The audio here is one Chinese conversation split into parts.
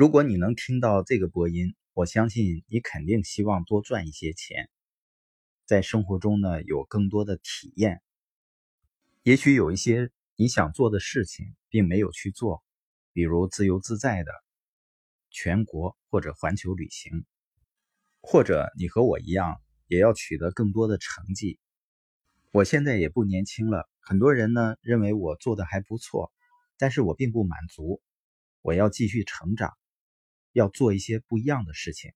如果你能听到这个播音，我相信你肯定希望多赚一些钱，在生活中呢有更多的体验。也许有一些你想做的事情并没有去做，比如自由自在的全国或者环球旅行，或者你和我一样也要取得更多的成绩。我现在也不年轻了，很多人呢认为我做的还不错，但是我并不满足，我要继续成长。要做一些不一样的事情，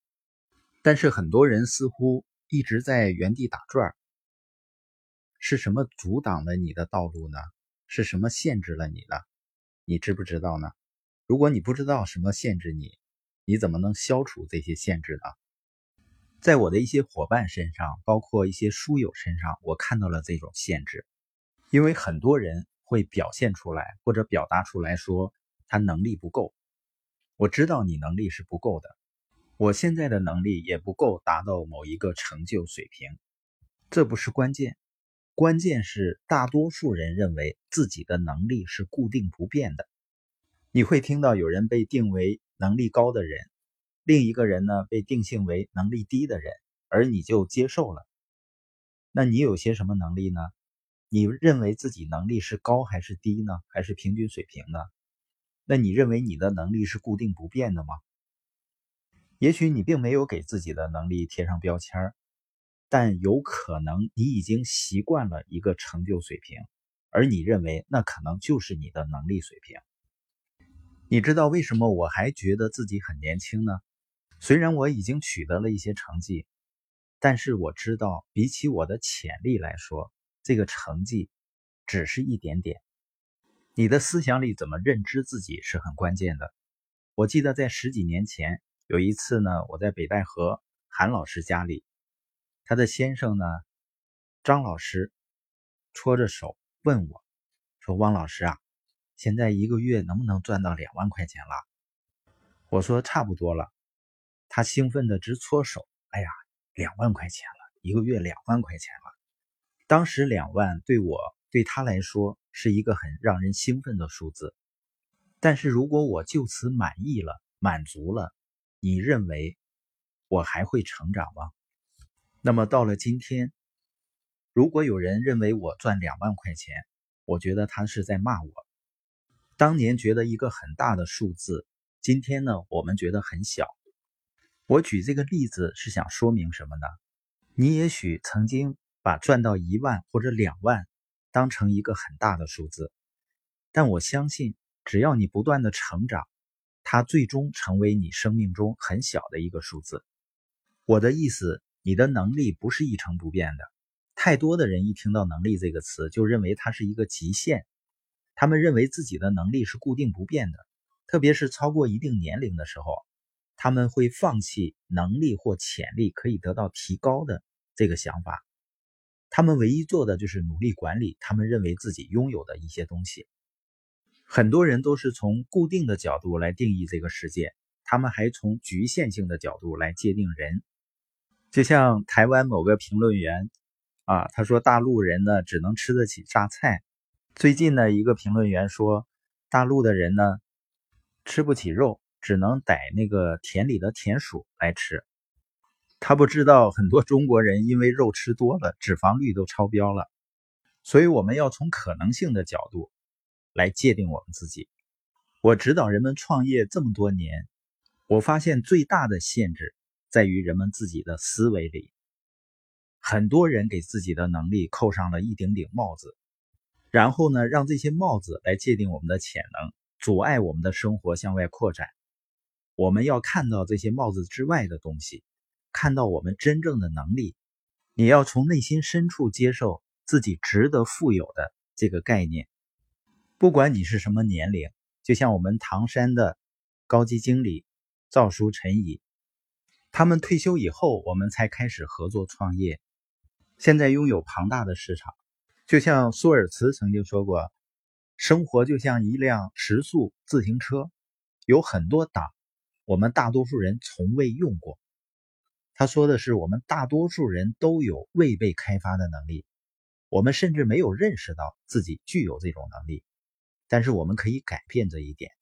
但是很多人似乎一直在原地打转。是什么阻挡了你的道路呢？是什么限制了你呢？你知不知道呢？如果你不知道什么限制你，你怎么能消除这些限制呢？在我的一些伙伴身上，包括一些书友身上，我看到了这种限制。因为很多人会表现出来或者表达出来说他能力不够。我知道你能力是不够的，我现在的能力也不够达到某一个成就水平，这不是关键，关键是大多数人认为自己的能力是固定不变的。你会听到有人被定为能力高的人，另一个人呢被定性为能力低的人，而你就接受了。那你有些什么能力呢？你认为自己能力是高还是低呢？还是平均水平呢？那你认为你的能力是固定不变的吗？也许你并没有给自己的能力贴上标签但有可能你已经习惯了一个成就水平，而你认为那可能就是你的能力水平。你知道为什么我还觉得自己很年轻呢？虽然我已经取得了一些成绩，但是我知道比起我的潜力来说，这个成绩只是一点点。你的思想里怎么认知自己是很关键的。我记得在十几年前有一次呢，我在北戴河韩老师家里，他的先生呢，张老师搓着手问我，说：“汪老师啊，现在一个月能不能赚到两万块钱了？”我说：“差不多了。”他兴奋的直搓手：“哎呀，两万块钱了，一个月两万块钱了。”当时两万对我对他来说。是一个很让人兴奋的数字，但是如果我就此满意了、满足了，你认为我还会成长吗？那么到了今天，如果有人认为我赚两万块钱，我觉得他是在骂我。当年觉得一个很大的数字，今天呢，我们觉得很小。我举这个例子是想说明什么呢？你也许曾经把赚到一万或者两万。当成一个很大的数字，但我相信，只要你不断的成长，它最终成为你生命中很小的一个数字。我的意思，你的能力不是一成不变的。太多的人一听到“能力”这个词，就认为它是一个极限，他们认为自己的能力是固定不变的。特别是超过一定年龄的时候，他们会放弃能力或潜力可以得到提高的这个想法。他们唯一做的就是努力管理他们认为自己拥有的一些东西。很多人都是从固定的角度来定义这个世界，他们还从局限性的角度来界定人。就像台湾某个评论员啊，他说大陆人呢只能吃得起榨菜。最近呢，一个评论员说大陆的人呢吃不起肉，只能逮那个田里的田鼠来吃。他不知道，很多中国人因为肉吃多了，脂肪率都超标了。所以我们要从可能性的角度来界定我们自己。我指导人们创业这么多年，我发现最大的限制在于人们自己的思维里。很多人给自己的能力扣上了一顶顶帽子，然后呢，让这些帽子来界定我们的潜能，阻碍我们的生活向外扩展。我们要看到这些帽子之外的东西。看到我们真正的能力，你要从内心深处接受自己值得富有的这个概念。不管你是什么年龄，就像我们唐山的高级经理赵叔、陈怡，他们退休以后，我们才开始合作创业，现在拥有庞大的市场。就像舒尔茨曾经说过：“生活就像一辆时速自行车，有很多档，我们大多数人从未用过。”他说的是，我们大多数人都有未被开发的能力，我们甚至没有认识到自己具有这种能力，但是我们可以改变这一点。